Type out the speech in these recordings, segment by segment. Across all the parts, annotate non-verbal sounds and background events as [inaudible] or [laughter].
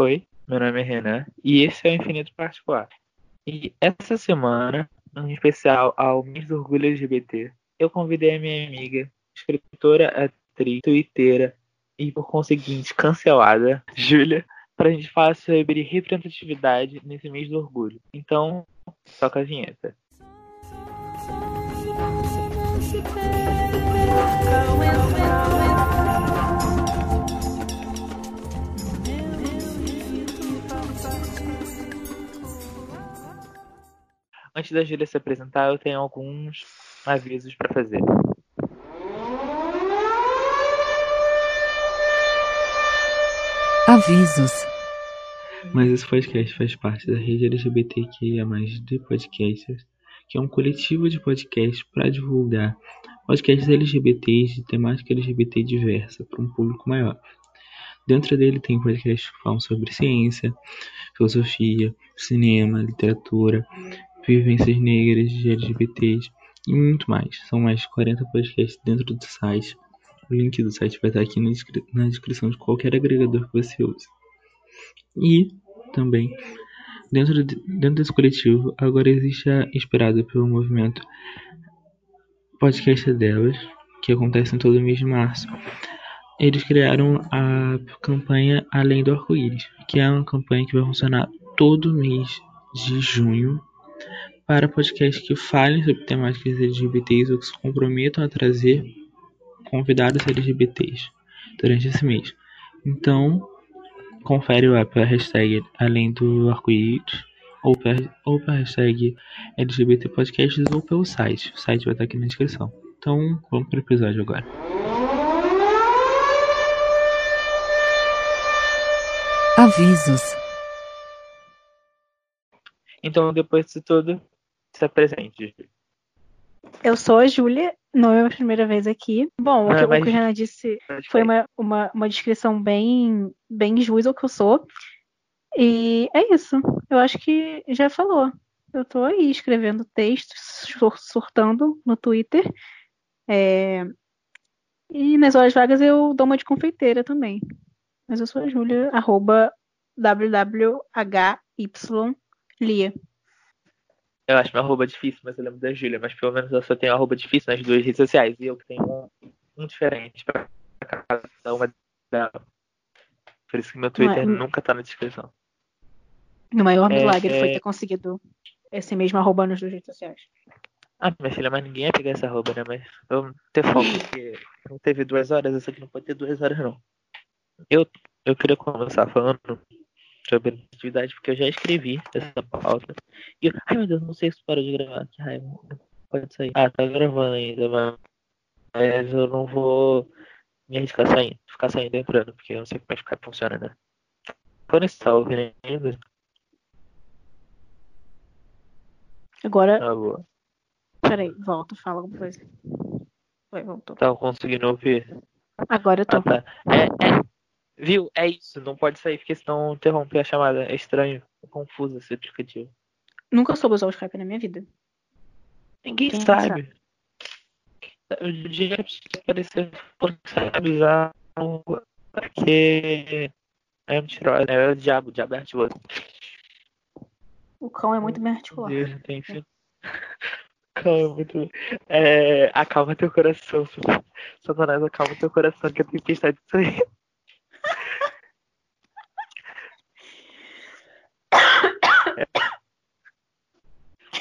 Oi, meu nome é Renan e esse é o Infinito Particular. E essa semana, em especial ao mês do orgulho LGBT, eu convidei a minha amiga, escritora, atriz, twitteira e, por conseguinte, cancelada, [laughs] Júlia, para a gente falar sobre representatividade nesse mês do orgulho. Então, toca a vinheta. Antes da Júlia se apresentar, eu tenho alguns avisos para fazer. Avisos. Mas esse podcast faz parte da rede LGBTQIA+, de Podcasters, que é um coletivo de podcasts para divulgar podcasts LGBTs de temática LGBT diversa para um público maior. Dentro dele tem podcasts que falam sobre ciência, filosofia, cinema, literatura, vivências negras, de LGBTs e muito mais. São mais de 40 podcasts dentro do site. O link do site vai estar aqui na, descri na descrição de qualquer agregador que você use. E também, dentro, de, dentro desse coletivo, agora existe a inspirada pelo movimento Podcast Delas, que acontece em todo mês de março. Eles criaram a campanha Além do Arco-Íris, que é uma campanha que vai funcionar todo mês de junho para podcasts que falem sobre temáticas LGBTs ou que se comprometam a trazer convidados LGBTs durante esse mês. Então, confere lá pela hashtag além do arco-íris ou, ou pela hashtag LGBT Podcasts ou pelo site. O site vai estar aqui na descrição. Então, vamos para o episódio agora. Avisos. Então, depois de tudo, se apresente. Eu sou a Júlia, não é a primeira vez aqui. Bom, o que, mas... o que Renan disse foi uma, uma, uma descrição bem, bem juiz ao que eu sou. E é isso. Eu acho que já falou. Eu tô aí escrevendo textos, surtando no Twitter. É... E nas horas vagas eu dou uma de confeiteira também. Mas eu sou a Júlia, arroba www.hylia. Eu acho meu arroba difícil, mas eu lembro da Júlia. Mas pelo menos eu só tenho arroba difícil nas duas redes sociais. E eu que tenho um, um diferente pra cada uma delas. Por isso que meu Twitter Mas... nunca tá na descrição. O maior milagre é, foi ter conseguido esse mesmo arroba nas duas redes sociais. Ah, minha filha, mas ninguém ia pegar essa arroba, né? Mas vamos ter foco, porque não teve duas horas, essa aqui não pode ter duas horas, não. Eu, eu queria começar falando sobre atividade, porque eu já escrevi essa pauta. E eu, ai meu Deus, não sei se parou de gravar. Que raiva. Pode sair. Ah, tá gravando ainda, mas eu não vou me arriscar saindo, ficar saindo e entrando, porque eu não sei como é que Skype funciona, né? Quando está ouvindo ainda? Agora. Tá boa. Peraí, volta, fala alguma coisa. Foi, voltou. Tá conseguindo ouvir? Agora eu tô. Ah, tá. É, é, Viu? É isso, não pode sair, porque senão interromper a chamada. É estranho, é confuso esse aplicativo. Nunca soube usar o Skype na minha vida. Ninguém Quem sabe. sabe. O dia que aparecer, usar porque é mentirosa, é o diabo, o diabo é artigoso. O cão é muito bem articulado. Deus, tem fim. O cão é muito. É, acalma teu coração, Satanás, acalma teu coração, que a tempestade saindo.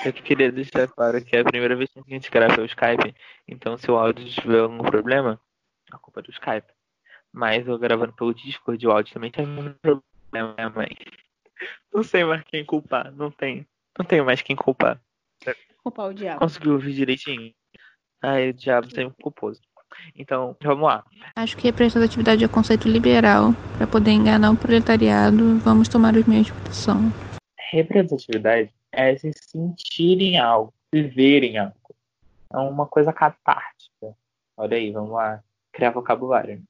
Eu queria deixar claro que é a primeira vez que a gente grava o Skype, então se o áudio tiver algum problema, a culpa é do Skype. Mas eu gravando pelo Discord, o áudio também tem algum problema, minha mãe. Não sei mais quem culpar, não tem. Não tenho mais quem culpar. Culpar o diabo. Conseguiu ouvir direitinho. Ai, o diabo sempre culposo. Então, vamos lá. Acho que representatividade é conceito liberal. Para poder enganar o proletariado, vamos tomar os meios de proteção. Representatividade é se sentir em algo, viver em algo. É uma coisa catártica. Olha aí, vamos lá, criar vocabulário.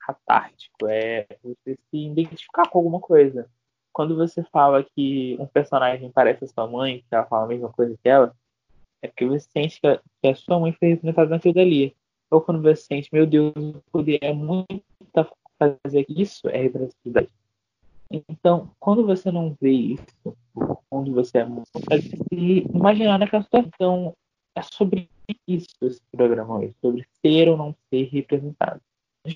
Catártico é você se identificar com alguma coisa. Quando você fala que um personagem parece a sua mãe, que ela fala a mesma coisa que ela, é porque você sente que a sua mãe foi representada naquilo dali. Ou quando você sente, meu Deus, eu poderia muito fazer isso, é representatividade. Então, quando você não vê isso, quando você é muito, se imaginar naquela situação, é sobre isso esse programa hoje, sobre ser ou não ser representado.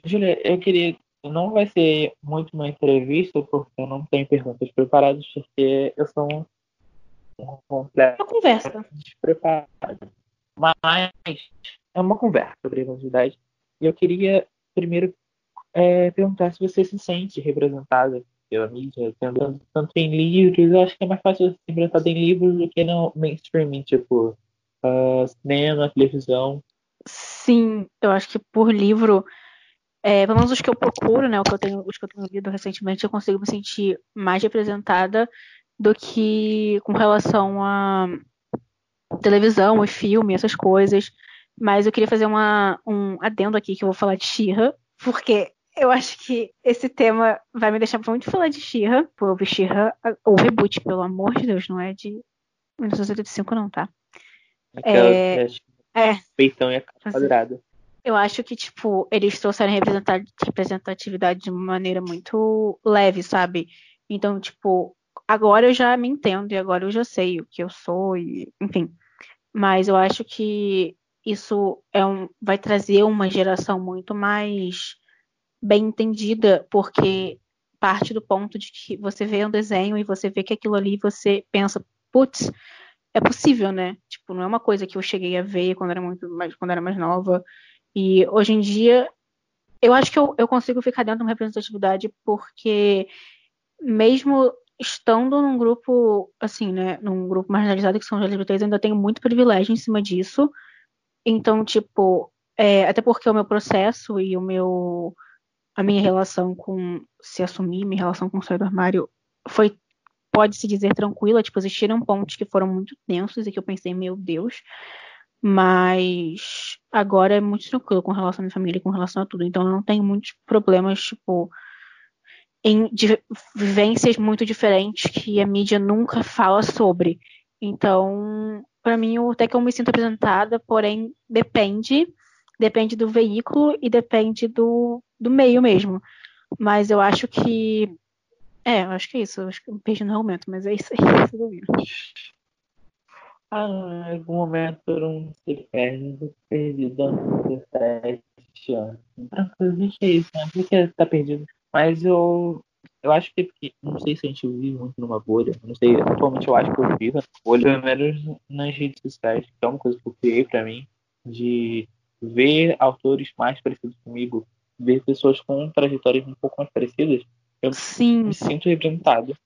Julia, eu queria. Não vai ser muito uma entrevista, porque eu não tenho perguntas preparadas, porque eu sou um completo. Uma conversa. Despreparado. Mas é uma conversa sobre representatividade. E eu queria primeiro é, perguntar se você se sente representada pela mídia, tanto, tanto em livros, eu acho que é mais fácil ser representada em livros do que no mainstream, tipo uh, cinema, televisão. Sim, eu acho que por livro, é, pelo menos os que eu procuro, né, o que eu tenho, os que eu tenho lido recentemente, eu consigo me sentir mais representada do que com relação a televisão e filme, essas coisas. Mas eu queria fazer uma, um adendo aqui que eu vou falar de Xirra, porque eu acho que esse tema vai me deixar muito falar de Xirra, por Xirra, o reboot, pelo amor de Deus, não é de 1985 não, tá? Aquela é, é, peitão e a quadrada. Eu acho que, tipo, eles trouxeram representatividade de uma maneira muito leve, sabe? Então, tipo, agora eu já me entendo e agora eu já sei o que eu sou, e, enfim. Mas eu acho que isso é um, vai trazer uma geração muito mais bem entendida, porque parte do ponto de que você vê um desenho e você vê que aquilo ali você pensa, putz, é possível, né? Tipo, não é uma coisa que eu cheguei a ver quando era muito mais, quando era mais nova. E hoje em dia, eu acho que eu, eu consigo ficar dentro de uma representatividade porque mesmo estando num grupo, assim, né, num grupo marginalizado que são os LGBTs, ainda tenho muito privilégio em cima disso. Então, tipo, é, até porque o meu processo e o meu a minha relação com se assumir, minha relação com sair do armário foi pode-se dizer tranquila, tipo, existiram pontos que foram muito tensos e que eu pensei, meu Deus, mas agora é muito tranquilo com relação à minha família, com relação a tudo, então eu não tenho muitos problemas, tipo, em vivências muito diferentes que a mídia nunca fala sobre. Então, para mim, até que eu me sinto apresentada, porém, depende, depende do veículo e depende do, do meio mesmo. Mas eu acho que. É, eu acho que é isso. Eu acho que perdi no momento, mas é isso aí. [laughs] Ah, em algum momento eu não se perde, perdido aos 17 anos. Tranquilo, é isso, né? Por que tá perdido? Mas eu, eu acho que, não sei se a gente vive muito numa bolha, não sei, atualmente eu acho que eu vivo numa bolha, pelo menos nas redes sociais, que é uma coisa que eu criei pra mim, de ver autores mais parecidos comigo, ver pessoas com trajetórias um pouco mais parecidas, eu Sim. me sinto representado.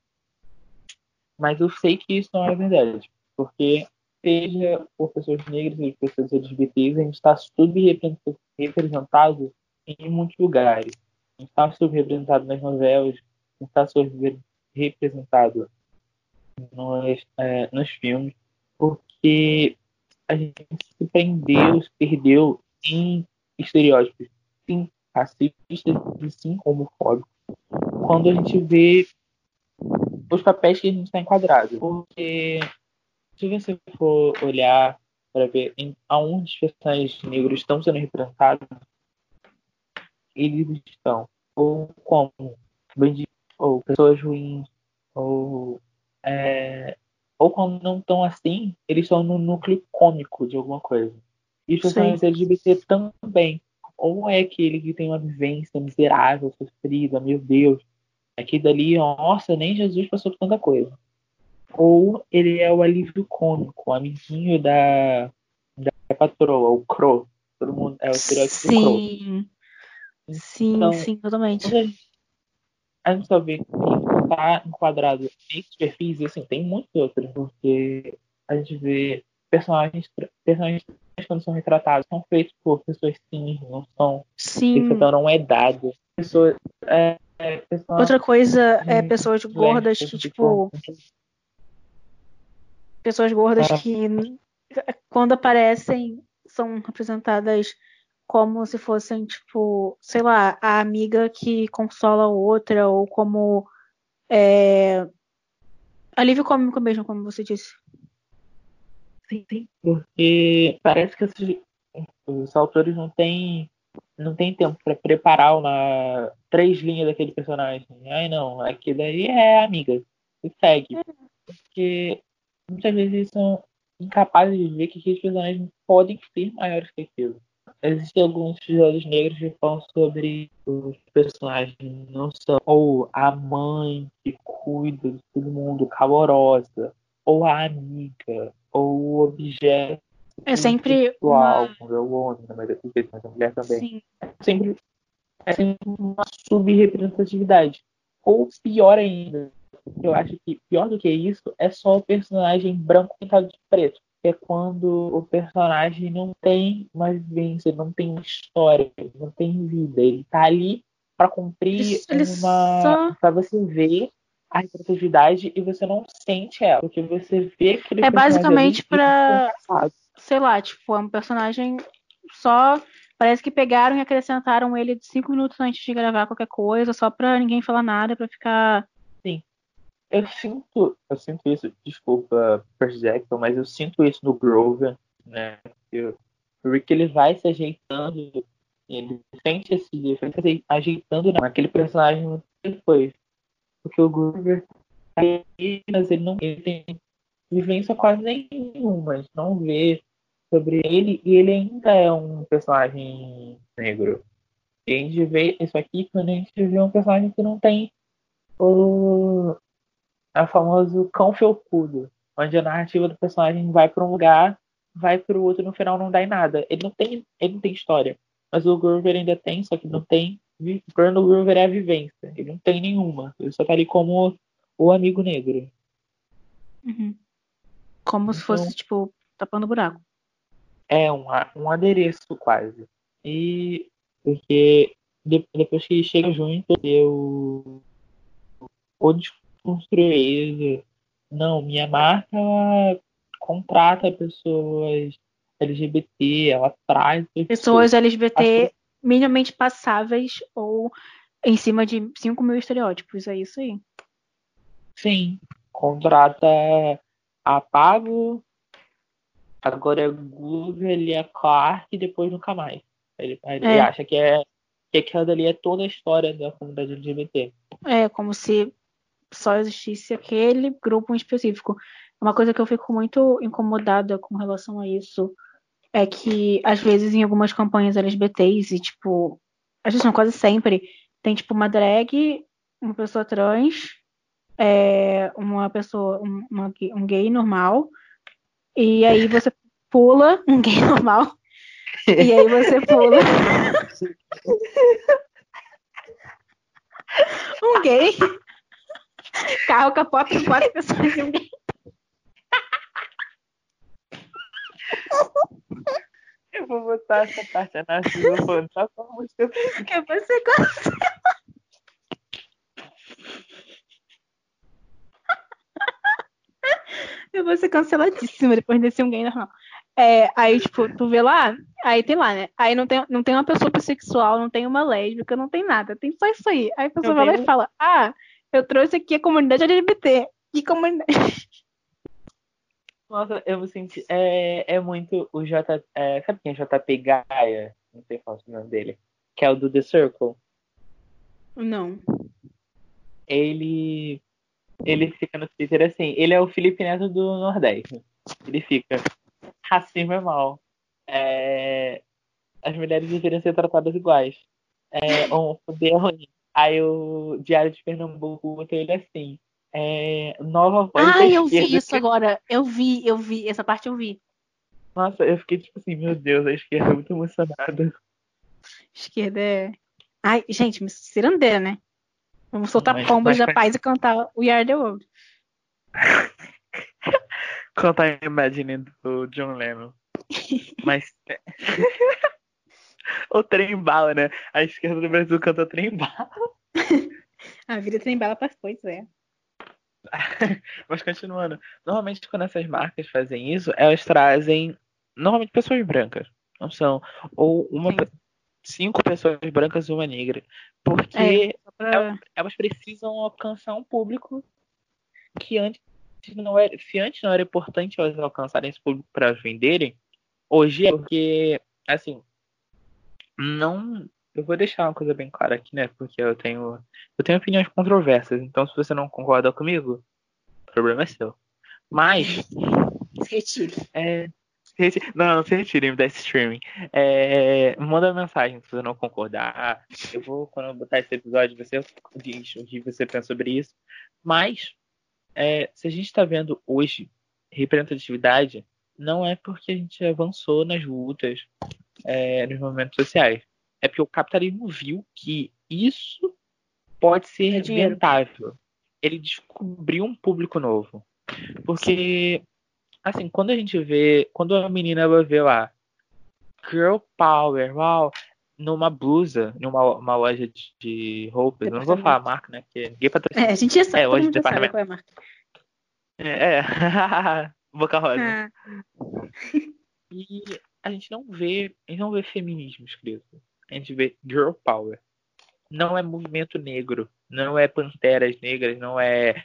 Mas eu sei que isso não é verdade, porque seja por pessoas negras ou pessoas LGBTs, a gente está subrepresentado em muitos lugares está subrepresentado nas novelas, está subrepresentado nos, é, nos filmes, porque a gente se prendeu, se perdeu em estereótipos, sim, racistas e sim homofóbicos, quando a gente vê os papéis que a gente está enquadrado. Porque se você for olhar para ver em, aonde personagens negros estão sendo representados, eles estão ou como bandidos, ou pessoas ruins, ou, é, ou quando não estão assim, eles estão no núcleo cômico de alguma coisa. E os personagens LGBT também. Ou é aquele que tem uma vivência miserável, sofrida, meu Deus, aqui dali, nossa, nem Jesus passou por tanta coisa. Ou ele é o alívio cômico, o amiguinho da, da patroa, o Crow. Todo mundo é o estereótipo Sim. Crow. Sim, então, sim, totalmente. A gente só vê que está enquadrado nesses perfis, e assim, tem muitos outros, porque a gente vê personagens, personagens quando são retratados são feitos por pessoas sim, não são sim. uma idade. Pessoas, é, é, pessoas, Outra coisa é pessoas gordas que, tipo. Pessoas gordas ah. que quando aparecem são representadas como se fossem, tipo, sei lá, a amiga que consola a outra, ou como é, alívio cômico mesmo, como você disse. Sim, sim. Porque parece que esses, os autores não têm não tem tempo para preparar uma três linhas daquele personagem. Ai não, aquilo daí é amiga. E segue. Porque muitas vezes são incapazes de ver que aqueles personagens podem ser maiores que aquilo. Existem alguns episódios negros que falam sobre os personagens não são ou a mãe que cuida de todo mundo, calorosa, ou a amiga, ou o objeto é sempre sexual, uma... é o homem, na maioria das vezes, mas a mulher também. Sim. É sempre, é sempre uma subrepresentatividade. Ou pior ainda, eu acho que pior do que isso é só o personagem branco pintado de preto. É quando o personagem não tem uma vivência, não tem uma história, não tem vida. Ele tá ali para cumprir ele uma. Só... para você ver a representatividade e você não sente ela. Porque você vê aquele É basicamente para sei lá, tipo, é um personagem só. Parece que pegaram e acrescentaram ele de cinco minutos antes de gravar qualquer coisa, só pra ninguém falar nada, pra ficar. Eu sinto, eu sinto isso, desculpa, Percy Jackson, mas eu sinto isso no Grover, né? Eu, Rick ele vai se ajeitando, ele sente esse ele se ajeitando naquele personagem depois. Porque o Grover, ele, não ele tem vivência quase nenhuma, não vê sobre ele e ele ainda é um personagem negro. E a gente vê isso aqui quando a gente vê um personagem que não tem o a famoso cão felpudo, onde a narrativa do personagem vai para um lugar, vai para o outro no final não dá em nada. Ele não tem, ele não tem história, mas o Grover ainda tem, só que não tem. O Grover é a vivência, ele não tem nenhuma. Ele só tá ali como o amigo negro. Uhum. Como então, se fosse, tipo, tapando buraco. É um, um adereço quase. E porque depois que chega junto, eu ou desconstruir não, minha marca ela contrata pessoas LGBT, ela traz pessoas LGBT minimamente passáveis ou em cima de 5 mil estereótipos, é isso aí. Sim, contrata apago Agora é Google, ele é Clark e depois nunca mais. Ele, ele é. acha que é que aquela dali é toda a história da comunidade LGBT. É, como se só existisse aquele grupo em específico. Uma coisa que eu fico muito incomodada com relação a isso é que, às vezes, em algumas campanhas LGBTs, e tipo, às vezes não, quase sempre, tem tipo uma drag, uma pessoa trans, é, uma pessoa, uma, um gay normal, e aí você pula um gay [laughs] normal. E aí você pula. [laughs] um gay. Carro capota quatro pessoas e um gay. Eu vou botar essa parte na sua, só a música. Que você gosta. Eu vou ser canceladíssima depois desse um gay normal. É, aí, tipo, tu vê lá, aí tem lá, né? Aí não tem, não tem uma pessoa bissexual, não tem uma lésbica, não tem nada. Tem só isso aí. Aí a pessoa vai lá e fala, ah, eu trouxe aqui a comunidade LGBT. Que comunidade? [laughs] Nossa, eu vou sentir. É, é muito o J. É, sabe quem é JP Gaia? Não sei qual é o nome dele. Que é o do The Circle. Não. Ele ele fica no Twitter assim, ele é o Felipe Neto do Nordeste. Ele fica, racismo é mal. É, as mulheres deveriam ser tratadas iguais. É, um poder ruim. Aí o Diário de Pernambuco botou ele assim. É, nova voz Ah, eu vi isso agora. Eu vi, eu vi. Essa parte eu vi. Nossa, eu fiquei tipo assim, meu Deus, a esquerda é muito emocionada. Esquerda é. Ai, gente, me cirandeira, né? Vamos soltar mas, pombas mas, da paz e cantar We Are the World. [laughs] cantar Imagine do John Lennon. [laughs] mas. [laughs] o trem bala, né? A esquerda do Brasil canta trem bala. [laughs] A vida trem bala para pois é. [laughs] Mas continuando, normalmente quando essas marcas fazem isso, elas trazem normalmente pessoas brancas, não são ou uma Sim cinco pessoas brancas e uma negra. Porque é, pra... elas precisam alcançar um público que antes não era. Se antes não era importante elas alcançarem esse público para venderem, hoje é porque, assim, não. Eu vou deixar uma coisa bem clara aqui, né? Porque eu tenho. Eu tenho opiniões controversas. Então, se você não concorda comigo, o problema é seu. Mas. Se retire. É. Não, não se retire, me dá esse streaming. É, manda mensagem se você não concordar. Eu vou, quando eu botar esse episódio, você diz o que você pensa sobre isso. Mas, é, se a gente está vendo hoje representatividade, não é porque a gente avançou nas lutas, é, nos movimentos sociais. É porque o capitalismo viu que isso pode ser rentável. Ele descobriu um público novo. Porque, assim, quando a gente vê. Quando a menina vai ver lá. Girl Power, uau, numa blusa, numa uma loja de, de roupas. Eu não vou falar a marca, né? Porque ninguém patrocina. É, a gente já sabe, é, loja de departamento. qual é a marca. É, é. [laughs] Boca Rosa. Ah. E a gente não vê, a gente não vê feminismo escrito. A gente vê girl power. Não é movimento negro, não é panteras negras, não é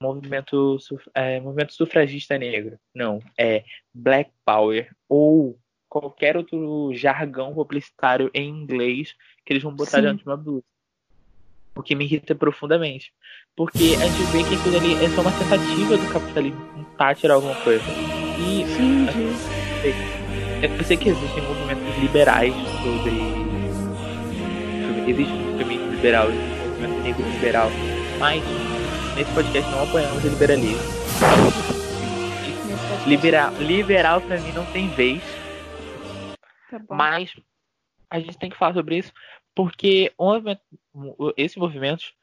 movimento, é, movimento sufragista negro. Não, é black power ou qualquer outro jargão publicitário em inglês que eles vão botar Sim. dentro de uma blusa. O que me irrita profundamente. Porque a gente vê que aquilo ali é só uma tentativa do capitalismo tentar tirar alguma coisa. E Sim, eu sei que existem movimentos liberais sobre. Existe um feminismo liberal, existe um movimento negro liberal. Mas nesse podcast não apoiamos o liberalismo. Liberal, liberal pra mim não tem vez. Tá mas a gente tem que falar sobre isso porque movimento, esses movimentos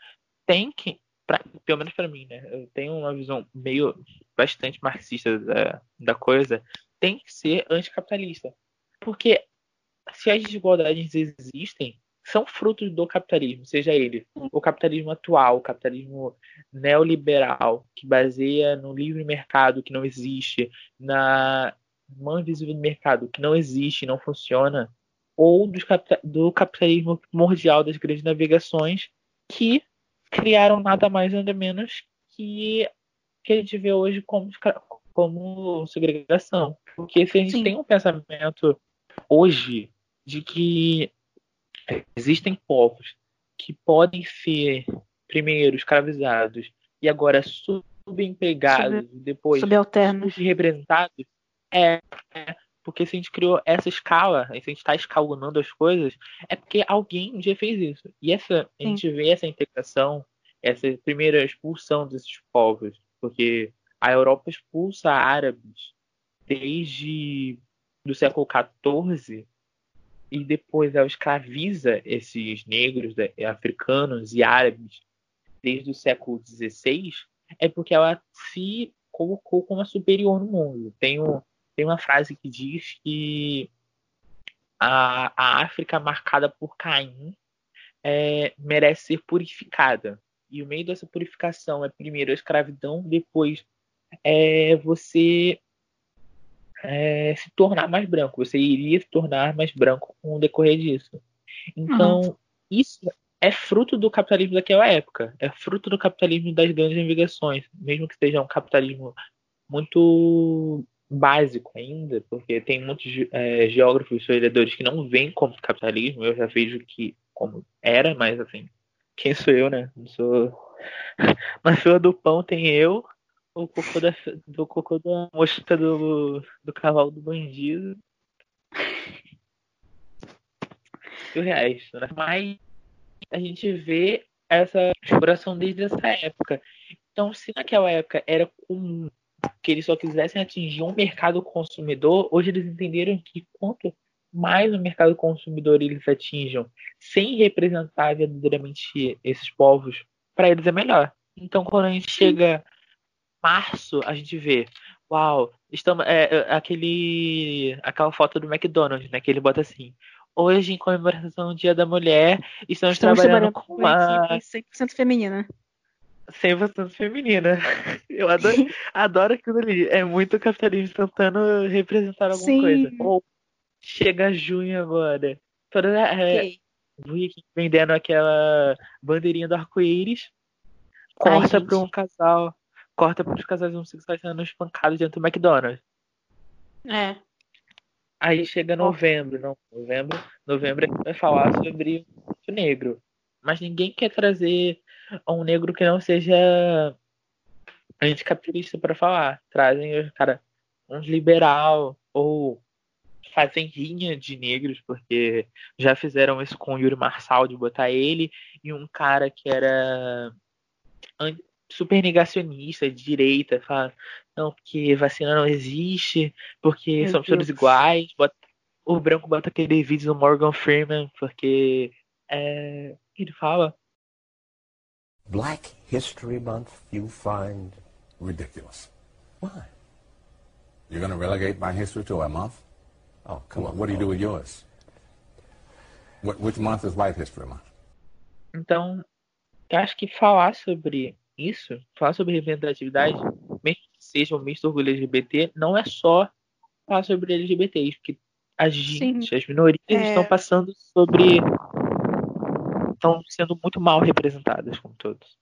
têm que, pra, pelo menos para mim, né? Eu tenho uma visão meio bastante marxista da, da coisa, tem que ser anticapitalista. Porque se as desigualdades existem, são frutos do capitalismo, seja ele o capitalismo atual, o capitalismo neoliberal, que baseia no livre mercado que não existe, na mão invisível do mercado que não existe, não funciona, ou do, do capitalismo primordial das grandes navegações que criaram nada mais nada menos que que a gente vê hoje como, como segregação. Porque se a gente Sim. tem um pensamento hoje de que existem povos que podem ser primeiro escravizados e agora subempregados Sub, depois representados é, é, porque se a gente criou essa escala, se a gente está escalonando as coisas, é porque alguém um dia fez isso. E essa, a gente vê essa integração, essa primeira expulsão desses povos, porque a Europa expulsa árabes desde do século XIV e depois ela escraviza esses negros africanos e árabes desde o século XVI, é porque ela se colocou como a superior no mundo. Tem um, tem uma frase que diz que a, a África marcada por Caim é, merece ser purificada. E o meio dessa purificação é primeiro a escravidão, depois é você é, se tornar mais branco. Você iria se tornar mais branco com o decorrer disso. Então, uhum. isso é fruto do capitalismo daquela época. É fruto do capitalismo das grandes navegações. Mesmo que seja um capitalismo muito básico ainda, porque tem muitos é, geógrafos e historiadores que não veem como capitalismo, eu já vejo que como era, mas assim, quem sou eu, né? Não sou. [laughs] Na fila do pão tem eu, o cocô da, do cocô da mosca do, do cavalo do bandido. Mil reais. Né? Mas a gente vê essa exploração desde essa época. Então, se naquela época era comum que eles só quisessem atingir um mercado consumidor, hoje eles entenderam que quanto mais o mercado consumidor eles atinjam sem representar verdadeiramente esses povos, para eles é melhor. Então, quando a gente chega março, a gente vê, uau, estamos, é, é, aquele, aquela foto do McDonald's, né, que ele bota assim, hoje, em comemoração do Dia da Mulher, estamos, estamos trabalhando, trabalhando com uma... 100% feminina. 100% feminina. [laughs] Eu adoro, adoro aquilo ali. É muito capitalismo tentando representar alguma Sim. coisa. Ou chega junho agora. Toda, é, vendendo aquela bandeirinha do arco-íris. Corta para um casal. Corta para os casais homossexuais sendo espancados dentro do McDonald's. É. Aí chega novembro, não, novembro. novembro vai falar sobre o negro. Mas ninguém quer trazer um negro que não seja anticapitalista para falar. Trazem, cara, uns liberal ou fazem rinha de negros, porque já fizeram isso com o Yuri Marçal, de botar ele e um cara que era super negacionista, de direita, fala, não, porque vacina não existe, porque Meu somos Deus. todos iguais. Bota, o branco bota aquele vídeo do Morgan Freeman, porque é, ele fala. Black History Month you find ridiculous. Why? You're going to relegate my history to a month? Oh, come what, on. What do you do with yours? What, which month is White History Month? Então, eu acho que falar sobre isso, falar sobre representatividade, mesmo que seja o mês do orgulho LGBT, não é só falar sobre LGBTs, porque as gente, as minorias é... estão passando sobre. estão sendo muito mal representadas, como todos.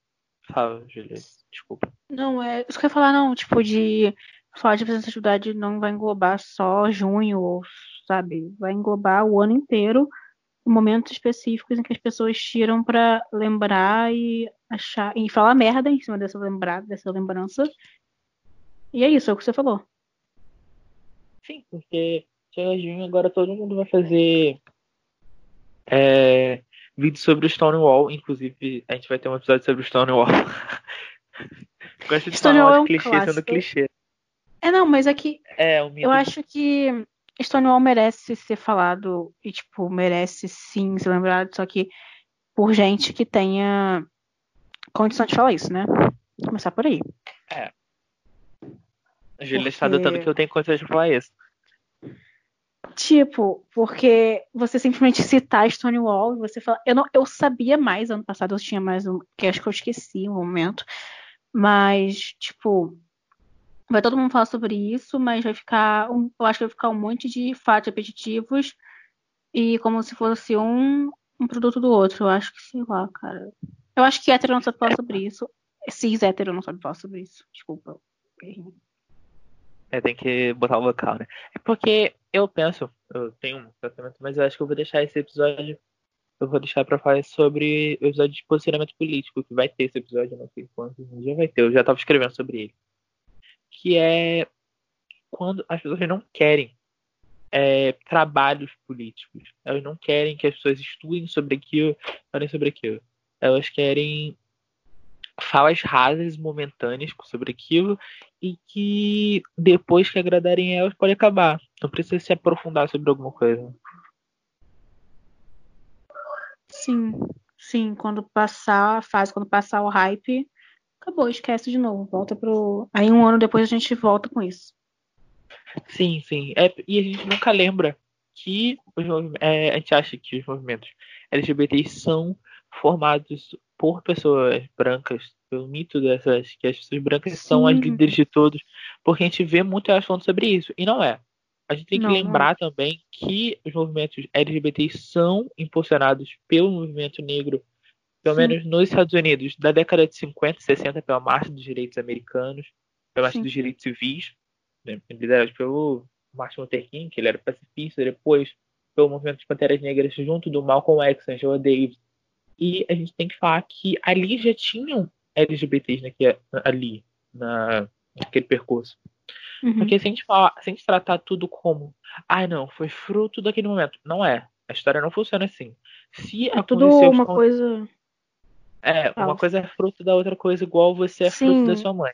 Fala, Julia, desculpa. Não, é. Isso que eu ia falar, não, tipo, de falar de representatividade não vai englobar só junho, sabe? Vai englobar o ano inteiro, momentos específicos em que as pessoas tiram para lembrar e achar e falar merda em cima dessa lembrar, dessa lembrança. E é isso, é o que você falou. Sim, porque chega junho, agora todo mundo vai fazer é, vídeo sobre o Stonewall. Inclusive, a gente vai ter um episódio sobre o Stonewall. [laughs] Gosto de Stonewall falar é um clichê clássico. sendo clichê. É, não, mas é que é, eu acho que Stonewall merece ser falado e, tipo, merece sim ser lembrado, só que por gente que tenha condição de falar isso, né? Começar por aí. É. A Julia porque... está adotando que eu tenho condição de falar isso. Tipo, porque você simplesmente citar Stonewall e você fala. Eu, não, eu sabia mais ano passado, eu tinha mais um. Que acho que eu esqueci um momento. Mas, tipo, vai todo mundo falar sobre isso, mas vai ficar. Um, eu acho que vai ficar um monte de fatos repetitivos e como se fosse um, um produto do outro. Eu acho que, sei lá, cara. Eu acho que hétero não sabe falar sobre isso. Cis hétero não sabe falar sobre isso. Desculpa. É, tem que botar o local, né? É porque eu penso, eu tenho um pensamento, mas eu acho que eu vou deixar esse episódio. Eu vou deixar pra falar sobre o episódio de posicionamento político, que vai ter esse episódio, não sei quantos, um dia vai ter. Eu já tava escrevendo sobre ele que é quando as pessoas não querem é, trabalhos políticos. Elas não querem que as pessoas estudem sobre aquilo, falem sobre aquilo. Elas querem falas rasas, momentâneas sobre aquilo e que depois que agradarem elas pode acabar. Não precisa se aprofundar sobre alguma coisa. Sim, sim. Quando passar a fase, quando passar o hype, acabou, esquece de novo. Volta pro. Aí um ano depois a gente volta com isso. Sim, sim. É, e a gente nunca lembra que os, é, a gente acha que os movimentos LGBTs são formados por pessoas brancas, pelo mito dessas que as pessoas brancas sim. são as líderes de todos, porque a gente vê muito elas falando sobre isso, e não é. A gente tem que não, lembrar não. também que os movimentos LGBTs são impulsionados pelo movimento negro pelo menos nos Estados Unidos, da década de 50 e 60, pela Marcha dos Direitos Americanos, pela Marcha Sim. dos Direitos Civis, né, liderado pelo Martin Luther King, que ele era pacifista, depois pelo movimento de Panteras Negras, junto do Malcolm X, Angela Davis. E a gente tem que falar que ali já tinham LGBTs naquele, ali, na, naquele percurso. Uhum. Porque se a, gente falar, se a gente tratar tudo como, ah, não, foi fruto daquele momento. Não é. A história não funciona assim. Se é tudo uma coisa é, uma coisa é fruto da outra coisa, igual você é Sim. fruto da sua mãe.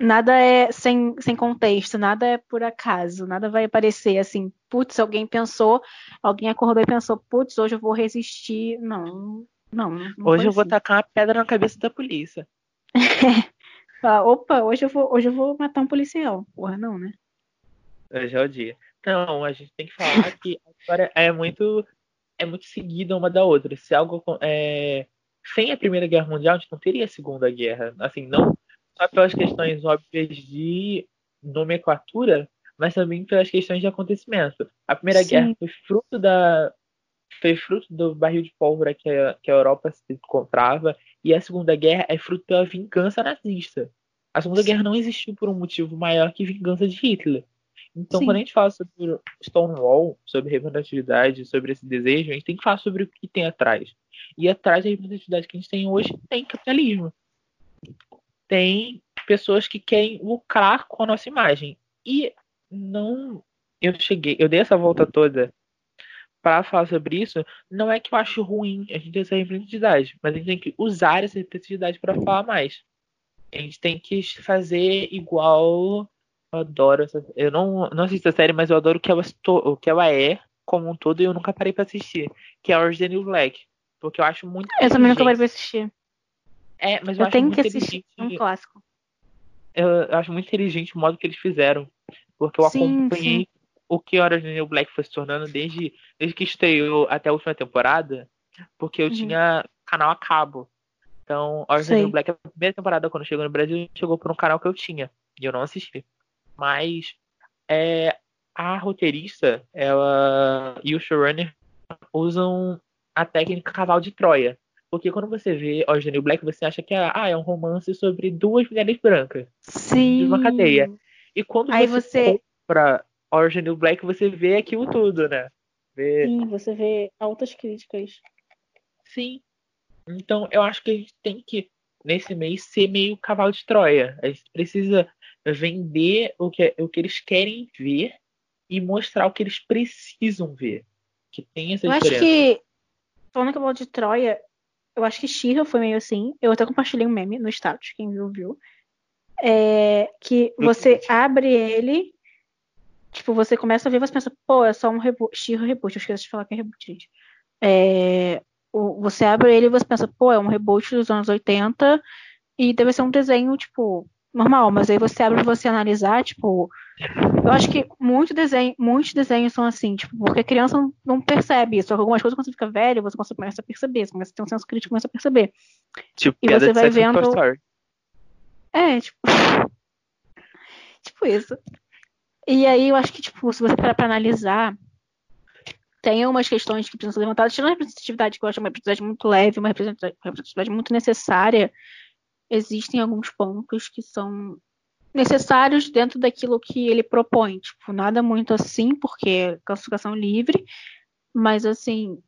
Nada é sem, sem contexto, nada é por acaso, nada vai aparecer assim, putz, alguém pensou, alguém acordou e pensou, putz, hoje eu vou resistir. Não, não. não hoje eu assim. vou tacar uma pedra na cabeça da polícia. [laughs] Opa, hoje eu, vou, hoje eu vou matar um policial. Porra, não, né? Hoje é o dia. Não, a gente tem que falar que a história é muito, é muito seguida uma da outra. Se algo é, sem a Primeira Guerra Mundial, a gente não teria a Segunda Guerra. Assim, não só pelas questões óbvias de nomenclatura, mas também pelas questões de acontecimento. A Primeira Sim. Guerra foi fruto da foi fruto do barril de pólvora que a, que a Europa se encontrava, e a Segunda Guerra é fruto da vingança nazista. A Segunda Sim. Guerra não existiu por um motivo maior que vingança de Hitler. Então, Sim. quando a gente fala sobre Stonewall, sobre representatividade, sobre esse desejo, a gente tem que falar sobre o que tem atrás. E atrás da representatividade que a gente tem hoje tem capitalismo. Tem pessoas que querem lucrar com a nossa imagem. E não. Eu cheguei, eu dei essa volta toda para falar sobre isso. Não é que eu acho ruim a gente ter essa representatividade, mas a gente tem que usar essa representatividade para falar mais. A gente tem que fazer igual eu adoro essa. Eu não, não assisto a série, mas eu adoro o que ela, o que ela é como um todo e eu nunca parei pra assistir. Que é Orange the New Black. Porque eu acho muito. Eu também nunca parei pra assistir. É, mas eu, eu tenho que assistir. É um clássico. Eu, eu, acho muito inteligente o modo que eles fizeram. Porque eu sim, acompanhei sim. o que Orange the New Black foi se tornando desde, desde que estreou até a última temporada. Porque eu uhum. tinha canal a cabo. Então, Orange the New Black, a primeira temporada, quando chegou no Brasil, chegou por um canal que eu tinha. E eu não assisti mas é, a roteirista ela e o showrunner usam a técnica cavalo de Troia. Porque quando você vê Orange Black, você acha que é, ah, é um romance sobre duas mulheres brancas. Sim. De uma cadeia. E quando Aí você, você... compra Orange Black, você vê aquilo tudo, né? Vê... Sim, você vê altas críticas. Sim. Então, eu acho que a gente tem que, nesse mês, ser meio cavalo de Troia. A gente precisa vender o que, o que eles querem ver e mostrar o que eles precisam ver. Que tem essa eu diferença. acho que, falando que eu de Troia, eu acho que Shira foi meio assim. Eu até compartilhei um meme no status, quem viu, viu. É, que você abre ele, tipo, você começa a ver, você pensa, pô, é só um reboot. Shira reboot, eu esqueci de falar que é reboot, gente. É, você abre ele e você pensa, pô, é um reboot dos anos 80 e deve ser um desenho, tipo, normal, mas aí você abre você analisar, tipo, eu acho que muito desenho, muitos desenhos são assim, tipo, porque a criança não, não percebe isso. Algumas coisas quando você fica velho, você começa a perceber, você começa a ter um senso crítico, começa a perceber. Tipo, e você vai vendo. É, tipo. [laughs] tipo isso. E aí eu acho que, tipo, se você parar pra analisar, tem umas questões que precisam ser levantadas, tirando a representatividade, que eu acho uma representatividade muito leve, uma representatividade muito necessária existem alguns pontos que são necessários dentro daquilo que ele propõe. Tipo, nada muito assim, porque é classificação livre, mas assim,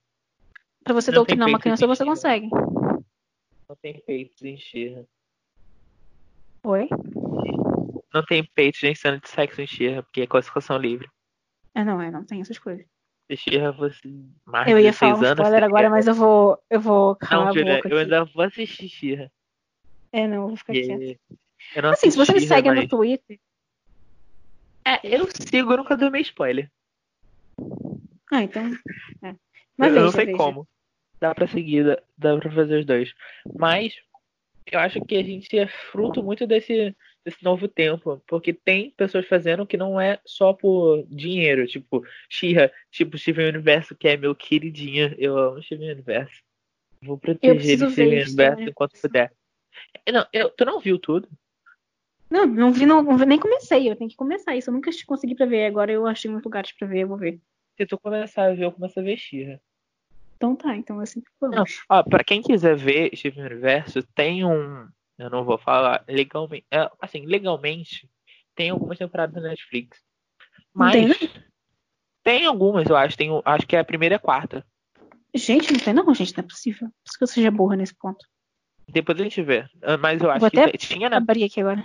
para você não doutrinar uma criança, você consegue. Não tem peitos em xirra. Oi? Não tem peitos nem cena de sexo em xirra, porque é classificação livre. É, não, é, não tem essas coisas. Xirra, você mais Eu ia falar um spoiler agora, mas eu vou, eu vou calar não, Julia, eu ainda vou assistir Xirra. É, não, vou ficar quieto. Assim, se você me segue mas... no Twitter. É, eu sigo, eu nunca dou meio spoiler. Ah, então. É. Mas eu veja, não sei veja. como. Dá pra seguir, dá, dá pra fazer os dois. Mas eu acho que a gente é fruto muito desse, desse novo tempo. Porque tem pessoas fazendo que não é só por dinheiro. Tipo, Xirra, tipo Steven Universo, que é meu queridinho. Eu amo Steven Universo. Vou proteger Steven Universo enquanto puder. Não, eu, tu não viu tudo? Não, não vi, não, nem comecei. Eu tenho que começar isso. Eu nunca consegui pra ver. Agora eu achei muitos lugares pra ver, eu vou ver. Se tu começar a ver, eu começo a ver Xirra. Então tá, então assim que Não, ó, pra quem quiser ver Steven Universo, tem um. Eu não vou falar legalmente. É, assim, legalmente, tem algumas temporadas na Netflix. Mas. Tem, né? tem algumas, eu acho. Tem, acho que é a primeira e a quarta. Gente, não tem não, gente, não é possível. Por isso que eu seja burra nesse ponto. Depois a gente vê. Ah, mas eu acho Vou que até tinha na. abrir aqui agora.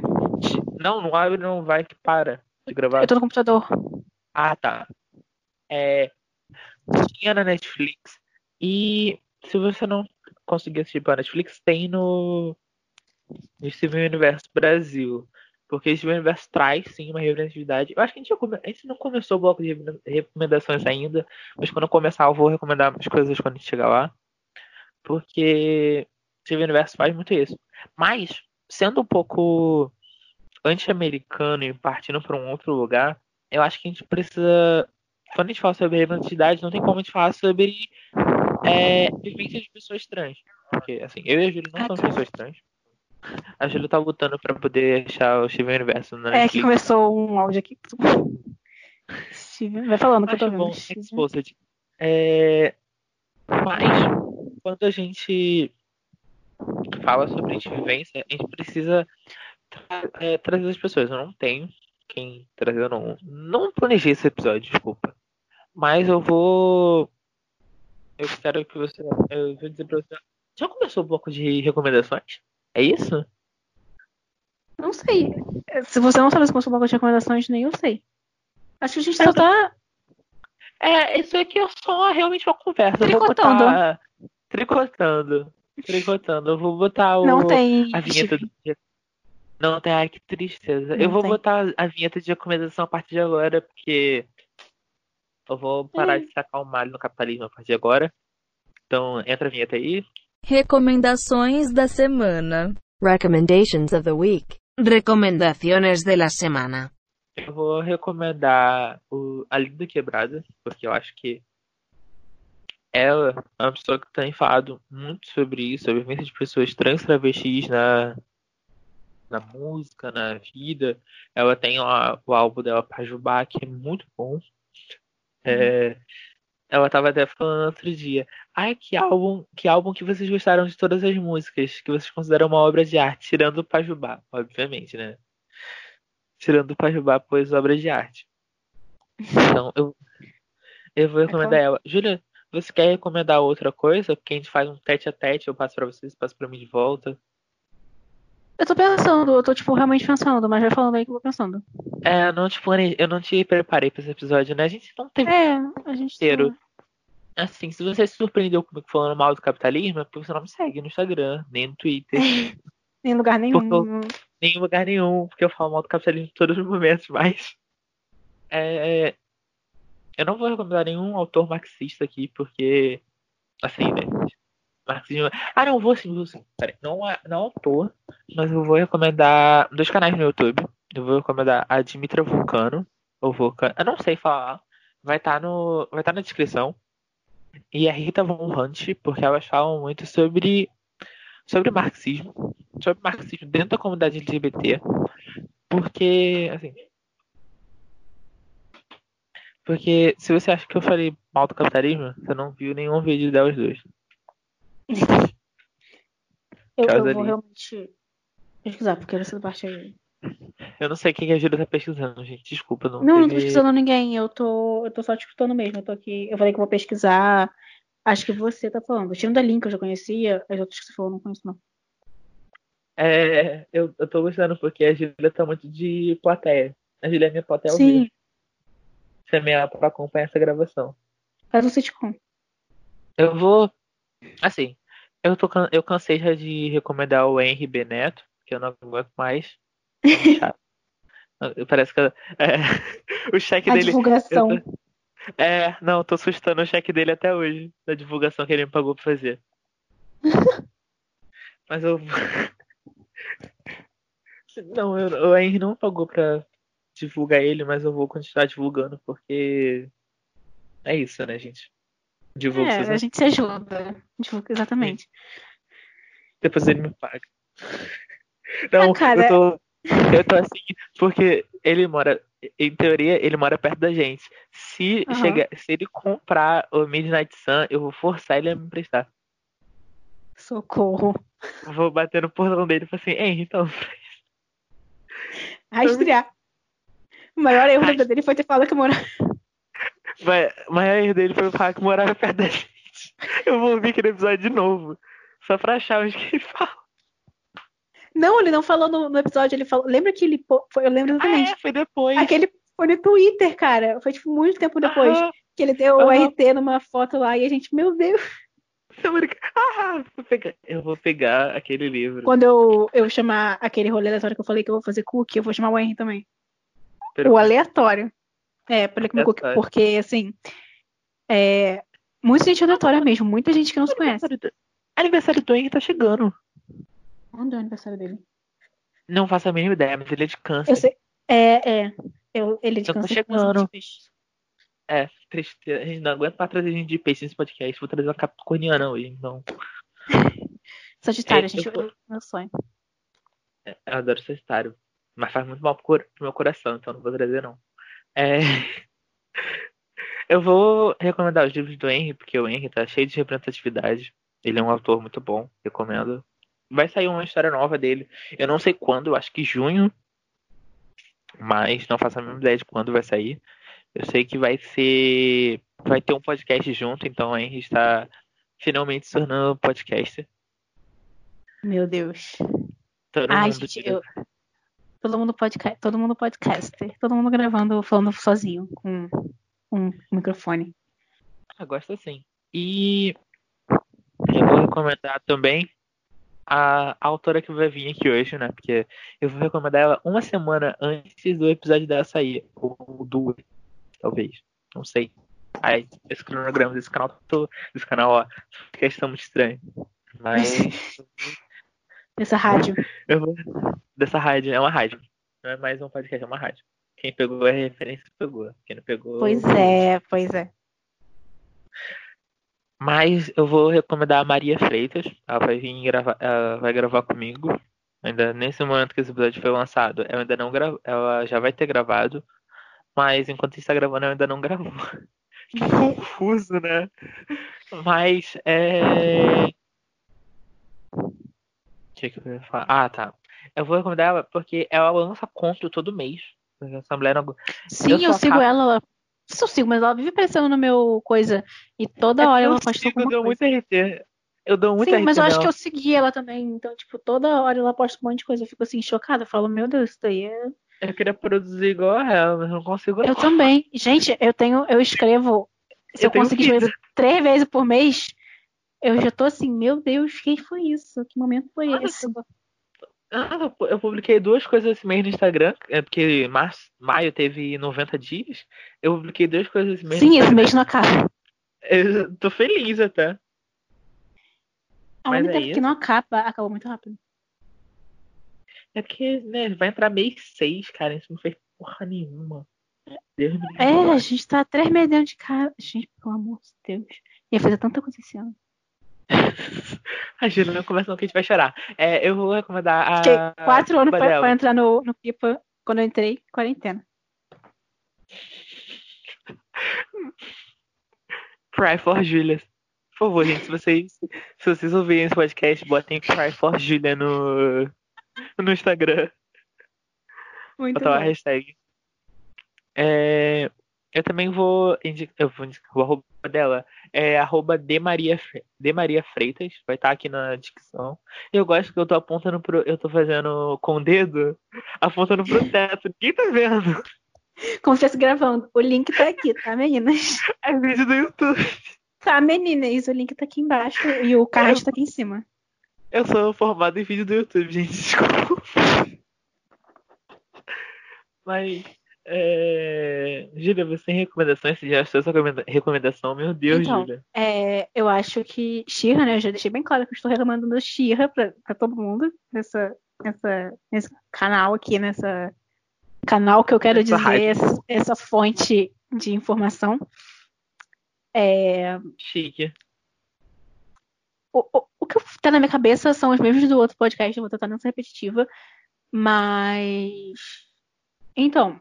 Não, não abre, não vai que para de gravar. Eu tô no computador. Ah, tá. É... Tinha na Netflix. E se você não conseguir assistir pela Netflix, tem no, no Steven Universo Brasil. Porque o Steven Universo traz, sim, uma representatividade. Eu acho que a gente, já come... a gente não começou o bloco de recomendações ainda, mas quando eu começar eu vou recomendar as coisas quando a gente chegar lá. Porque Steven Universo faz muito isso. Mas, sendo um pouco anti-americano e partindo para um outro lugar, eu acho que a gente precisa. Quando a gente fala sobre representatividade, não tem como a gente falar sobre é, vivência de pessoas trans. Porque, assim, eu e a Júlia não ah, somos pessoas trans. A Júlia tá lutando para poder achar o Steven Universo na É que começou um áudio aqui. Steven, vai falando que eu tô vendo. Bom, é... Mas, quando a gente fala sobre vivência, a gente precisa tra é, trazer as pessoas. Eu não tenho quem trazendo um. Não planejei esse episódio, desculpa. Mas eu vou. Eu quero que você. Eu vou dizer pra você. Já começou o bloco de recomendações? É isso? Não sei. Se você não sabe se começou o bloco de recomendações, nem eu sei. Acho que a gente só tá. É, isso aqui é só realmente uma conversa. Tricotando. Eu vou botar... Tricotando. Tricotando. Eu vou botar o... Não tem. a vinheta do dia. Não tem, ai que tristeza. Não eu vou tem. botar a vinheta de recomendação a partir de agora, porque eu vou parar é. de sacar o malho no capitalismo a partir de agora. Então, entra a vinheta aí. Recomendações da semana. Recommendations of the week. Recomendaciones de la semana. Eu vou recomendar o A Linda Quebrada, porque eu acho que ela é uma pessoa que tem falado muito sobre isso, sobre a vivência de pessoas trans travestis na, na música, na vida. Ela tem o álbum dela Pajubá, que é muito bom. É, ela tava até falando outro dia. Ai, que álbum, que álbum que vocês gostaram de todas as músicas, que vocês consideram uma obra de arte, tirando o Pajubá, obviamente, né? Tirando o Pajubá, pois obra de arte. [laughs] Então, eu, eu vou recomendar ela. Júlia, você quer recomendar outra coisa? Porque a gente faz um tete a tete, eu passo pra vocês, passo pra mim de volta. Eu tô pensando, eu tô, tipo, realmente pensando, mas vai falando aí que eu vou pensando. É, eu não te eu não te preparei pra esse episódio, né? A gente não teve é, a gente inteiro. Tá... Assim, se você se surpreendeu comigo falando mal do capitalismo, é porque você não me segue no Instagram, nem no Twitter. [laughs] nem em lugar nenhum. Eu, nem em lugar nenhum, porque eu falo mal do capitalismo em todos os momentos, mas. É, eu não vou recomendar nenhum autor marxista aqui, porque. Assim, né? Marxismo. Ah, não, vou sim, vou sim. Peraí, não, é, não é autor, mas eu vou recomendar dois canais no YouTube. Eu vou recomendar a Dimitra Vulcano. Ou Vulcano. Eu não sei falar. Vai estar tá no. Vai estar tá na descrição. E a Rita Von Hunt, porque elas falam muito sobre. Sobre marxismo. Sobre marxismo dentro da comunidade LGBT. Porque, assim. Porque se você acha que eu falei mal do capitalismo, você não viu nenhum vídeo delas dois. [laughs] eu, eu vou realmente pesquisar, porque essa parte aí. Eu não sei quem a Júlia tá pesquisando, gente. Desculpa, não. Não, teve... não tô pesquisando ninguém. Eu tô, eu tô só te escutando mesmo. Eu tô aqui. Eu falei que vou pesquisar. Acho que você tá falando. Tirando da link eu já conhecia, as outras que você falou eu não conheço, não. É, eu, eu tô gostando porque a Júlia tá muito de plateia. A Júlia é minha plateia Sim. É minha pra acompanhar essa gravação. Faz um sitcom. Eu vou Assim, eu, tô, eu cansei já de recomendar o Henry Beneto, que eu não aguento mais. [laughs] Parece que é, [laughs] o cheque A dele. Divulgação. Tô, é, não, tô assustando o cheque dele até hoje, da divulgação que ele me pagou pra fazer. [laughs] Mas eu. Não, eu, o Henry não pagou pra divulgar ele, mas eu vou continuar divulgando porque é isso, né, gente? Divulga é, a gente se ajuda. Divulga, exatamente. Depois ele me paga. [laughs] Não, ah, cara... eu tô. Eu tô assim, porque ele mora. Em teoria, ele mora perto da gente. Se, uhum. chegar, se ele comprar o Midnight Sun, eu vou forçar ele a me emprestar. Socorro. Vou bater no portão dele e falar assim, hein, então. [laughs] Rastrear. O maior erro da vida dele foi ter falado que morava. [laughs] Mas a erro dele foi falar que morava perto da gente. Eu vou ouvir aquele episódio de novo. Só pra achar onde que ele fala. Não, ele não falou no, no episódio, ele falou. Lembra que ele. Foi, eu lembro exatamente. Ah, é, foi depois. Aquele foi no Twitter, cara. Foi tipo muito tempo depois. Que ele deu o RT numa foto lá e a gente, meu Deus. Ah, vou pegar. Eu vou pegar aquele livro. Quando eu, eu chamar aquele rolê aleatório que eu falei que eu vou fazer cookie, eu vou chamar o Henry também. O aleatório. É, Cook, porque, assim, é muita gente aleatória mesmo, muita gente que não se conhece. Aniversário do Henry tá chegando. Quando é o aniversário dele? Não faço a mínima ideia, mas ele é de câncer. Eu sei. É, é. Eu, ele é de então câncer. Tá chegando. É, tristeza. A gente não aguenta pra trazer gente de peixe nesse podcast. Vou trazer uma capricorniana hoje, então. [laughs] Sagitário, é, gente, eu, meu sonho. É, eu adoro Sagitário. Mas faz muito mal pro, pro meu coração, então não vou trazer, não. É... [laughs] Eu vou recomendar os livros do Henry, porque o Henry tá cheio de representatividade. Ele é um autor muito bom, recomendo. Vai sair uma história nova dele. Eu não sei quando, acho que junho. mas não faço a mínima ideia de quando vai sair. Eu sei que vai ser. Vai ter um podcast junto, então a gente está finalmente se tornando podcaster. Meu Deus. Todo Ai, gente, eu... Todo mundo podcast, todo mundo podcaster, todo mundo gravando, falando sozinho com um microfone. Ah, gosto assim. E eu vou recomendar também a, a, autora que vai vir aqui hoje, né? Porque eu vou recomendar ela uma semana antes do episódio dela sair. Ou duas, talvez. Não sei. Ai, esse cronograma desse canal, desse canal, ó, questão muito estranha. [laughs] Mas. Dessa rádio. [laughs] Vou, dessa rádio, é uma rádio. Não é mais um podcast, é uma rádio. Quem pegou a referência pegou. Quem não pegou. Pois é, pois é. Mas eu vou recomendar a Maria Freitas. Ela vai vir gravar, ela vai gravar comigo. Ainda nesse momento que esse episódio foi lançado, ela ainda não grava, ela já vai ter gravado. Mas enquanto está gravando, ela ainda não gravou. [laughs] Que confuso, né? Mas é. Que, que eu ia falar? Ah, tá. Eu vou recomendar ela porque ela lança conto todo mês. Mulher não... Sim, eu, eu sigo ela, ela se eu sigo, mas ela vive aparecendo no meu coisa. E toda é hora ela posta alguma eu dou coisa. muito RT. Eu dou muito Sim, mas eu acho que eu segui ela também. Então, tipo, toda hora ela posta um monte de coisa. Eu fico assim, chocada. Eu falo, meu Deus, isso daí é. Eu queria produzir igual a ela, mas não consigo. Eu também. Gente, eu tenho. Eu escrevo. Se eu, eu conseguir escrever três vezes por mês, eu já tô assim, meu Deus, que foi isso? Que momento foi esse? Ah, eu publiquei duas coisas esse mês no Instagram, é porque março, maio teve 90 dias. Eu publiquei duas coisas esse mês. Sim, esse mês não acaba. Eu tô feliz até. A Mas única é que não acaba, acabou muito rápido. É porque, né, vai entrar mês 6, cara. Isso não fez porra nenhuma. Deus me é, a gente tá três meses dentro de casa. Gente, pelo amor de Deus. Ia fazer tanta coisa esse ano. [laughs] a Júlia não começa não que a gente vai chorar. É, eu vou recomendar a. Fiquei quatro anos pra, pra, entrar no, no Pipa quando eu entrei, quarentena. Cry for Julia. Por favor, gente, se vocês, se vocês ouvirem esse podcast, botem Cry for Julia no, no Instagram. Muito Botar bom. a hashtag. É, eu também vou indicar, eu vou indicar o arroba dela, é arroba de Maria, de Maria Freitas, vai estar tá aqui na descrição. Eu gosto que eu tô apontando pro, eu tô fazendo com o dedo, apontando pro [laughs] teto, ninguém tá vendo. Como se estivesse gravando. O link tá aqui, tá, meninas? É vídeo do YouTube. Tá, meninas, o link tá aqui embaixo e o card eu, tá aqui em cima. Eu sou formado em vídeo do YouTube, gente, desculpa. Mas é... Júlia, você tem recomendações? Você já achou essa recomendação? Meu Deus, então, Júlia. É, eu acho que Xirra, né? Eu já deixei bem claro que eu estou recomendando Xirra pra todo mundo nessa, nessa, nesse canal aqui, nessa canal que eu quero essa dizer, essa, essa, fonte de informação. É... Chique. O, o, o que tá na minha cabeça são os mesmos do outro podcast, eu vou tentar não ser repetitiva. Mas. Então,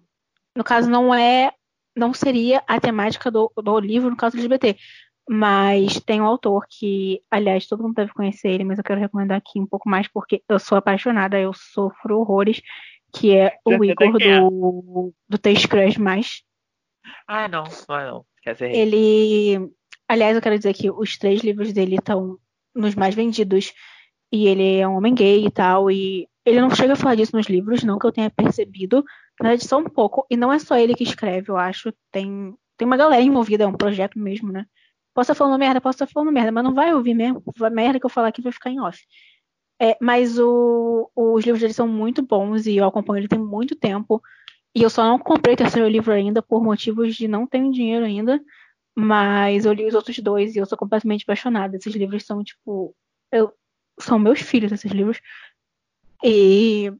no caso, não é. Não seria a temática do, do livro, no caso do LGBT. Mas tem um autor que, aliás, todo mundo deve conhecer ele, mas eu quero recomendar aqui um pouco mais porque eu sou apaixonada, eu sofro horrores, que é o Igor é. do, do Taste Crush Mais. Ah, não, não é não. Quer dizer, ele. Aliás, eu quero dizer que os três livros dele estão nos mais vendidos. E ele é um homem gay e tal. E ele não chega a falar disso nos livros, não que eu tenha percebido. Na verdade, só um pouco. E não é só ele que escreve, eu acho. Tem, tem uma galera envolvida, é um projeto mesmo, né? Posso estar falando merda, posso estar falando merda, mas não vai ouvir mesmo. A merda que eu falar aqui vai ficar em off. É, mas o, os livros dele são muito bons e eu acompanho ele tem muito tempo. E eu só não comprei o terceiro livro ainda por motivos de não ter dinheiro ainda. Mas eu li os outros dois e eu sou completamente apaixonada. Esses livros são, tipo. Eu, são meus filhos, esses livros. E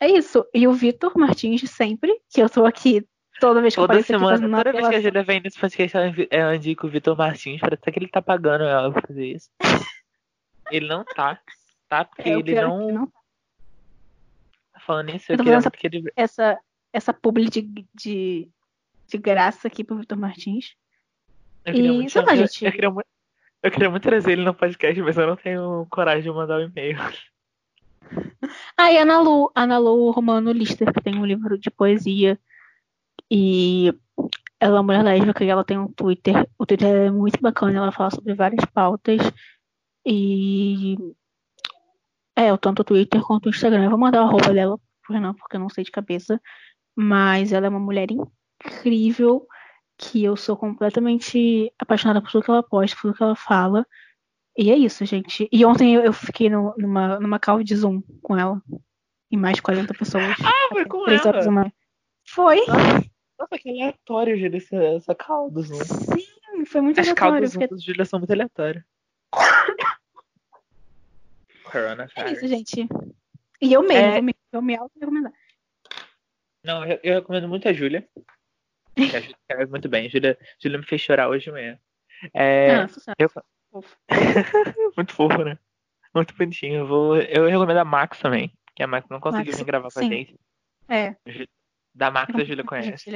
é isso. E o Vitor Martins, sempre, que eu tô aqui toda vez que toda eu semana, toda vez que a Julia vem nesse podcast, ela indica o Vitor Martins, parece que ele tá pagando ela pra fazer isso. [laughs] ele não tá, tá? Porque é, ele é não... não tá. Falando nisso, eu, eu queria essa, que ele... essa, essa publi de, de, de graça aqui pro Vitor Martins. Eu queria, e, muito, lá, eu, gente... eu, queria muito, eu queria muito trazer ele no podcast, mas eu não tenho coragem de mandar o um e-mail. Ah, Ana Lu, Ana Lu Romano Lister, que tem um livro de poesia. E ela é uma mulher lésbica e ela tem um Twitter. O Twitter é muito bacana, ela fala sobre várias pautas. E. É, tanto o Twitter quanto o Instagram. Eu vou mandar a roupa dela pro Renan, porque eu não sei de cabeça. Mas ela é uma mulher incrível, que eu sou completamente apaixonada por tudo que ela posta, por tudo que ela fala. E é isso, gente. E ontem eu fiquei no, numa, numa call de Zoom com ela. E mais de 40 pessoas. Ah, foi com ela? Foi. Nossa, que aleatório, Júlia, essa, essa call do Zoom. Sim, foi muito As aleatório. As caldas fiquei... Júlia são muito aleatórias. [coughs] Corona É isso, gente. E eu mesmo, é... eu me auto-recomendar. Não, eu, eu, recomendo muito a Júlia. Que a Júlia muito bem. Júlia, Júlia me fez chorar hoje de manhã. É, ah, eu... [laughs] Muito fofo, né? Muito bonitinho. Eu, vou... eu recomendo a Max também. Que a Max não conseguiu vir gravar com a gente. É. Da Max a Júlia conhece.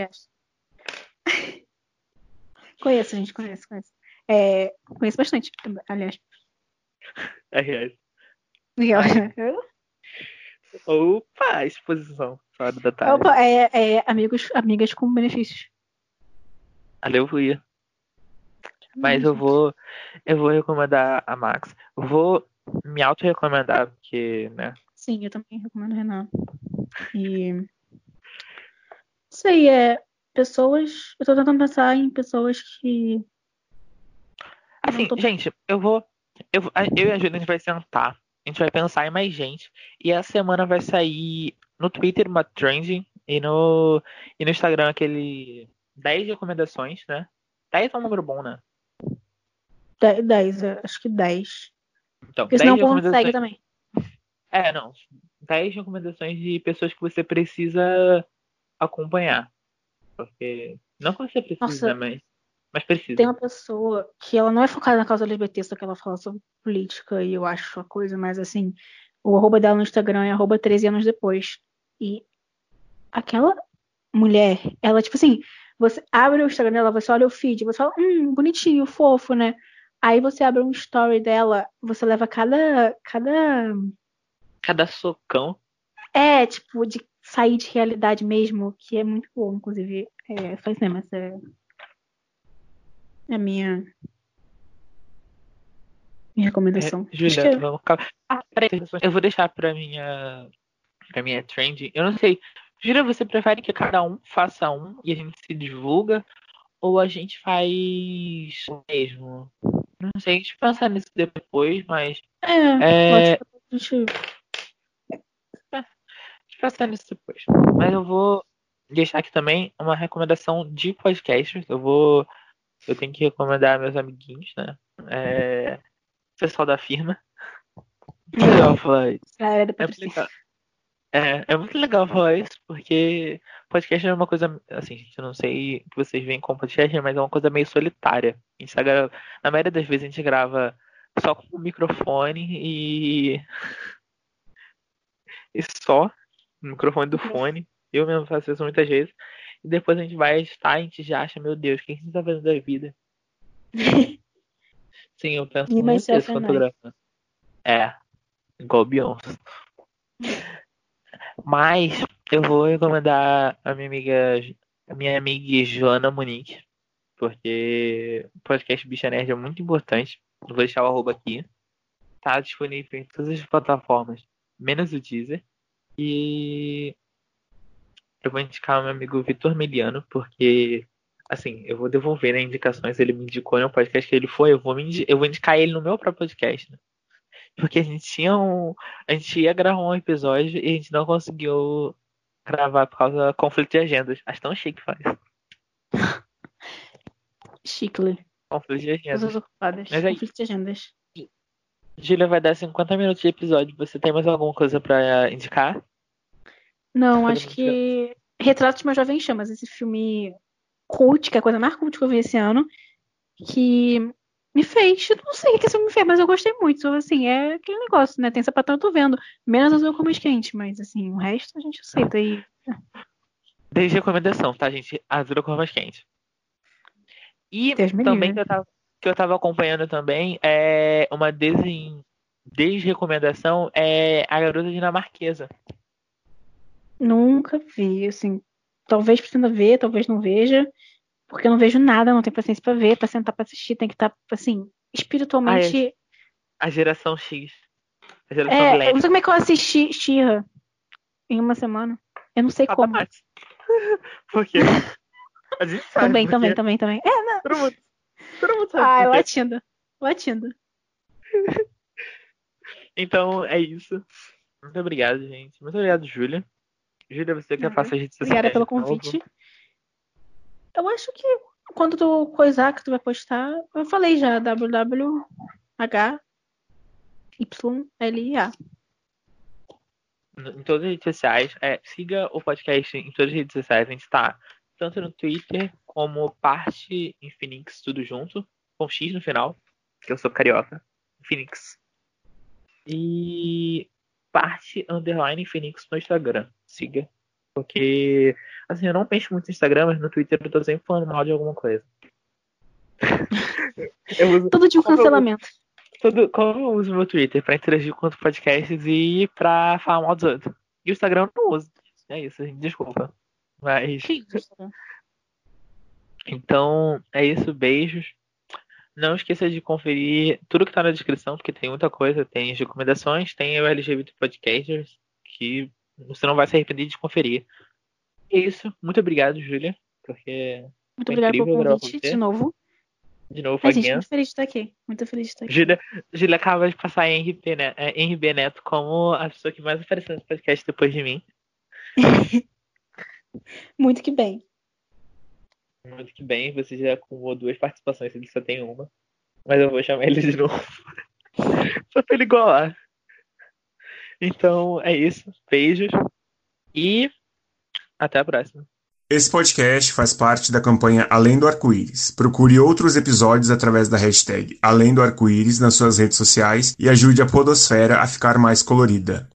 [laughs] conheço, gente, conheço, conheço. É, conheço bastante, aliás. Aliás. Aliás. Opa, exposição. Fora da tarde. Opa, é, é amigos, amigas com benefícios. Aleluia. Mas eu vou. Eu vou recomendar a Max. Vou me auto-recomendar, porque, né? Sim, eu também recomendo o Renan. E. Isso aí, é. Pessoas. Eu tô tentando pensar em pessoas que. Assim, tô... gente, eu vou. Eu, eu e a Júlia, a gente vai sentar. A gente vai pensar em mais gente. E a semana vai sair no Twitter uma trending e no, e no Instagram aquele 10 recomendações, né? 10 é um número bom, né? 10, acho que 10. Então, Porque senão o consegue também. É, não. 10 recomendações de pessoas que você precisa acompanhar. Porque. Não que você precisa, Nossa, mas. Mas precisa. Tem uma pessoa que ela não é focada na causa LGBT, só que ela fala sobre política e eu acho a coisa, mas assim, o arroba dela no Instagram é arroba 13 anos depois. E aquela mulher, ela, tipo assim, você abre o Instagram dela, você olha o feed, você fala, hum, bonitinho, fofo, né? Aí você abre um story dela, você leva cada. cada. Cada socão. É, tipo, de sair de realidade mesmo, que é muito bom, inclusive. É, faz mesmo, essa é a minha. Minha recomendação. É, Julia, vamos... ah, peraí, eu vou deixar pra minha. pra minha trend. Eu não sei. Júlia, você prefere que cada um faça um e a gente se divulga? Ou a gente faz o mesmo? Não sei, a gente pensar nisso depois, mas. É, é... a gente. pensar nisso depois. Mas eu vou deixar aqui também uma recomendação de podcast. Eu vou. Eu tenho que recomendar meus amiguinhos, né? É... Pessoal da firma. [laughs] Falar isso. É, é. É, é muito legal falar isso, porque podcast é uma coisa, assim, gente, eu não sei que vocês veem como podcast, mas é uma coisa meio solitária. A gente tá gra... Na maioria das vezes a gente grava só com o microfone e. e só. O microfone do fone. Eu mesmo faço isso muitas vezes. E depois a gente vai estar e a gente já acha, meu Deus, o que a gente tá fazendo da vida? [laughs] Sim, eu penso e muito nisso quando. É, igual Beyoncé. [laughs] Mas eu vou recomendar a minha amiga, a minha amiga Joana Monique, porque o podcast Bicha Nerd é muito importante. vou deixar o arroba aqui. Tá disponível em todas as plataformas, menos o Deezer. E eu vou indicar o meu amigo Vitor Meliano, porque assim, eu vou devolver né, indicações. Ele me indicou no podcast que ele foi, eu vou, eu vou indicar ele no meu próprio podcast. Né? Porque a gente tinha um. A gente ia gravar um episódio e a gente não conseguiu gravar por causa do conflito de agendas. Acho tão chique faz. Chicle. Conflito de agendas. ocupadas. Mas aí, conflito de agendas. Júlia vai dar 50 minutos de episódio. Você tem mais alguma coisa pra indicar? Não, acho que. Retrato de uma Jovem Chamas, esse filme cult, que é a coisa mais cult que eu vi esse ano. Que me fez. Não sei o que esse filme me fez, mas eu gostei muito. Assim, é aquele negócio, né? Tem sapatão, eu tô vendo. Menos azul com mais quente, mas assim, o resto a gente aceita aí. Desde recomendação, tá, gente? Azul com mais quente. E também que eu, tava, que eu tava acompanhando também é uma desen, desrecomendação é A Garota Dinamarquesa. Nunca vi, assim. Talvez precisa ver, talvez não veja. Porque eu não vejo nada, não tenho paciência pra ver, pra sentar pra assistir, tem que estar, tá, assim, espiritualmente. Ah, é. A geração X. A geração é, Black. Eu não sei como é que eu assisti Xirra em uma semana. Eu não sei ah, como. [laughs] Por quê? A gente sabe. Também, também, também, também. É, não. Todo mundo, todo mundo sabe. Ai, latindo. Latindo. [laughs] Então, é isso. Muito obrigado, gente. Muito obrigado, Júlia. Júlia, você quer passar a gente Obrigada pelo convite. Eu acho que quando tu coisar que tu vai postar, eu falei já, www.h YLA. Em todas as redes sociais, é, siga o podcast em todas as redes sociais. A gente está tanto no Twitter como parte em Phoenix, tudo junto, com X no final, que eu sou carioca. Phoenix. E parte underline Phoenix no Instagram. Siga. Porque, assim, eu não penso muito no Instagram, mas no Twitter eu tô sempre falando mal de alguma coisa. [laughs] uso, Todo de um cancelamento. Todo, como eu uso meu Twitter pra interagir com outros podcasts e pra falar mal dos outros. E o Instagram eu não uso. É isso, gente, desculpa. Mas. Então, é isso. Beijos. Não esqueça de conferir tudo que está na descrição, porque tem muita coisa. Tem as recomendações, tem o LGBT Podcasters, que você não vai se arrepender de conferir. É isso. Muito obrigado, Júlia, porque muito obrigado pelo convite de novo. De novo, a gente muito feliz de estar aqui. Muito feliz de estar aqui. Júlia, Júlia acaba de passar em RB, né? em RB Neto como a pessoa que mais apareceu no podcast depois de mim. [laughs] muito que bem. Muito que bem. Você já acumulou duas participações, ele só tem uma. Mas eu vou chamar ele de novo. [laughs] só pra ele igualar. Então é isso. Beijos. E até a próxima. Esse podcast faz parte da campanha Além do Arco-Íris. Procure outros episódios através da hashtag Além do Arco-Íris nas suas redes sociais e ajude a Podosfera a ficar mais colorida.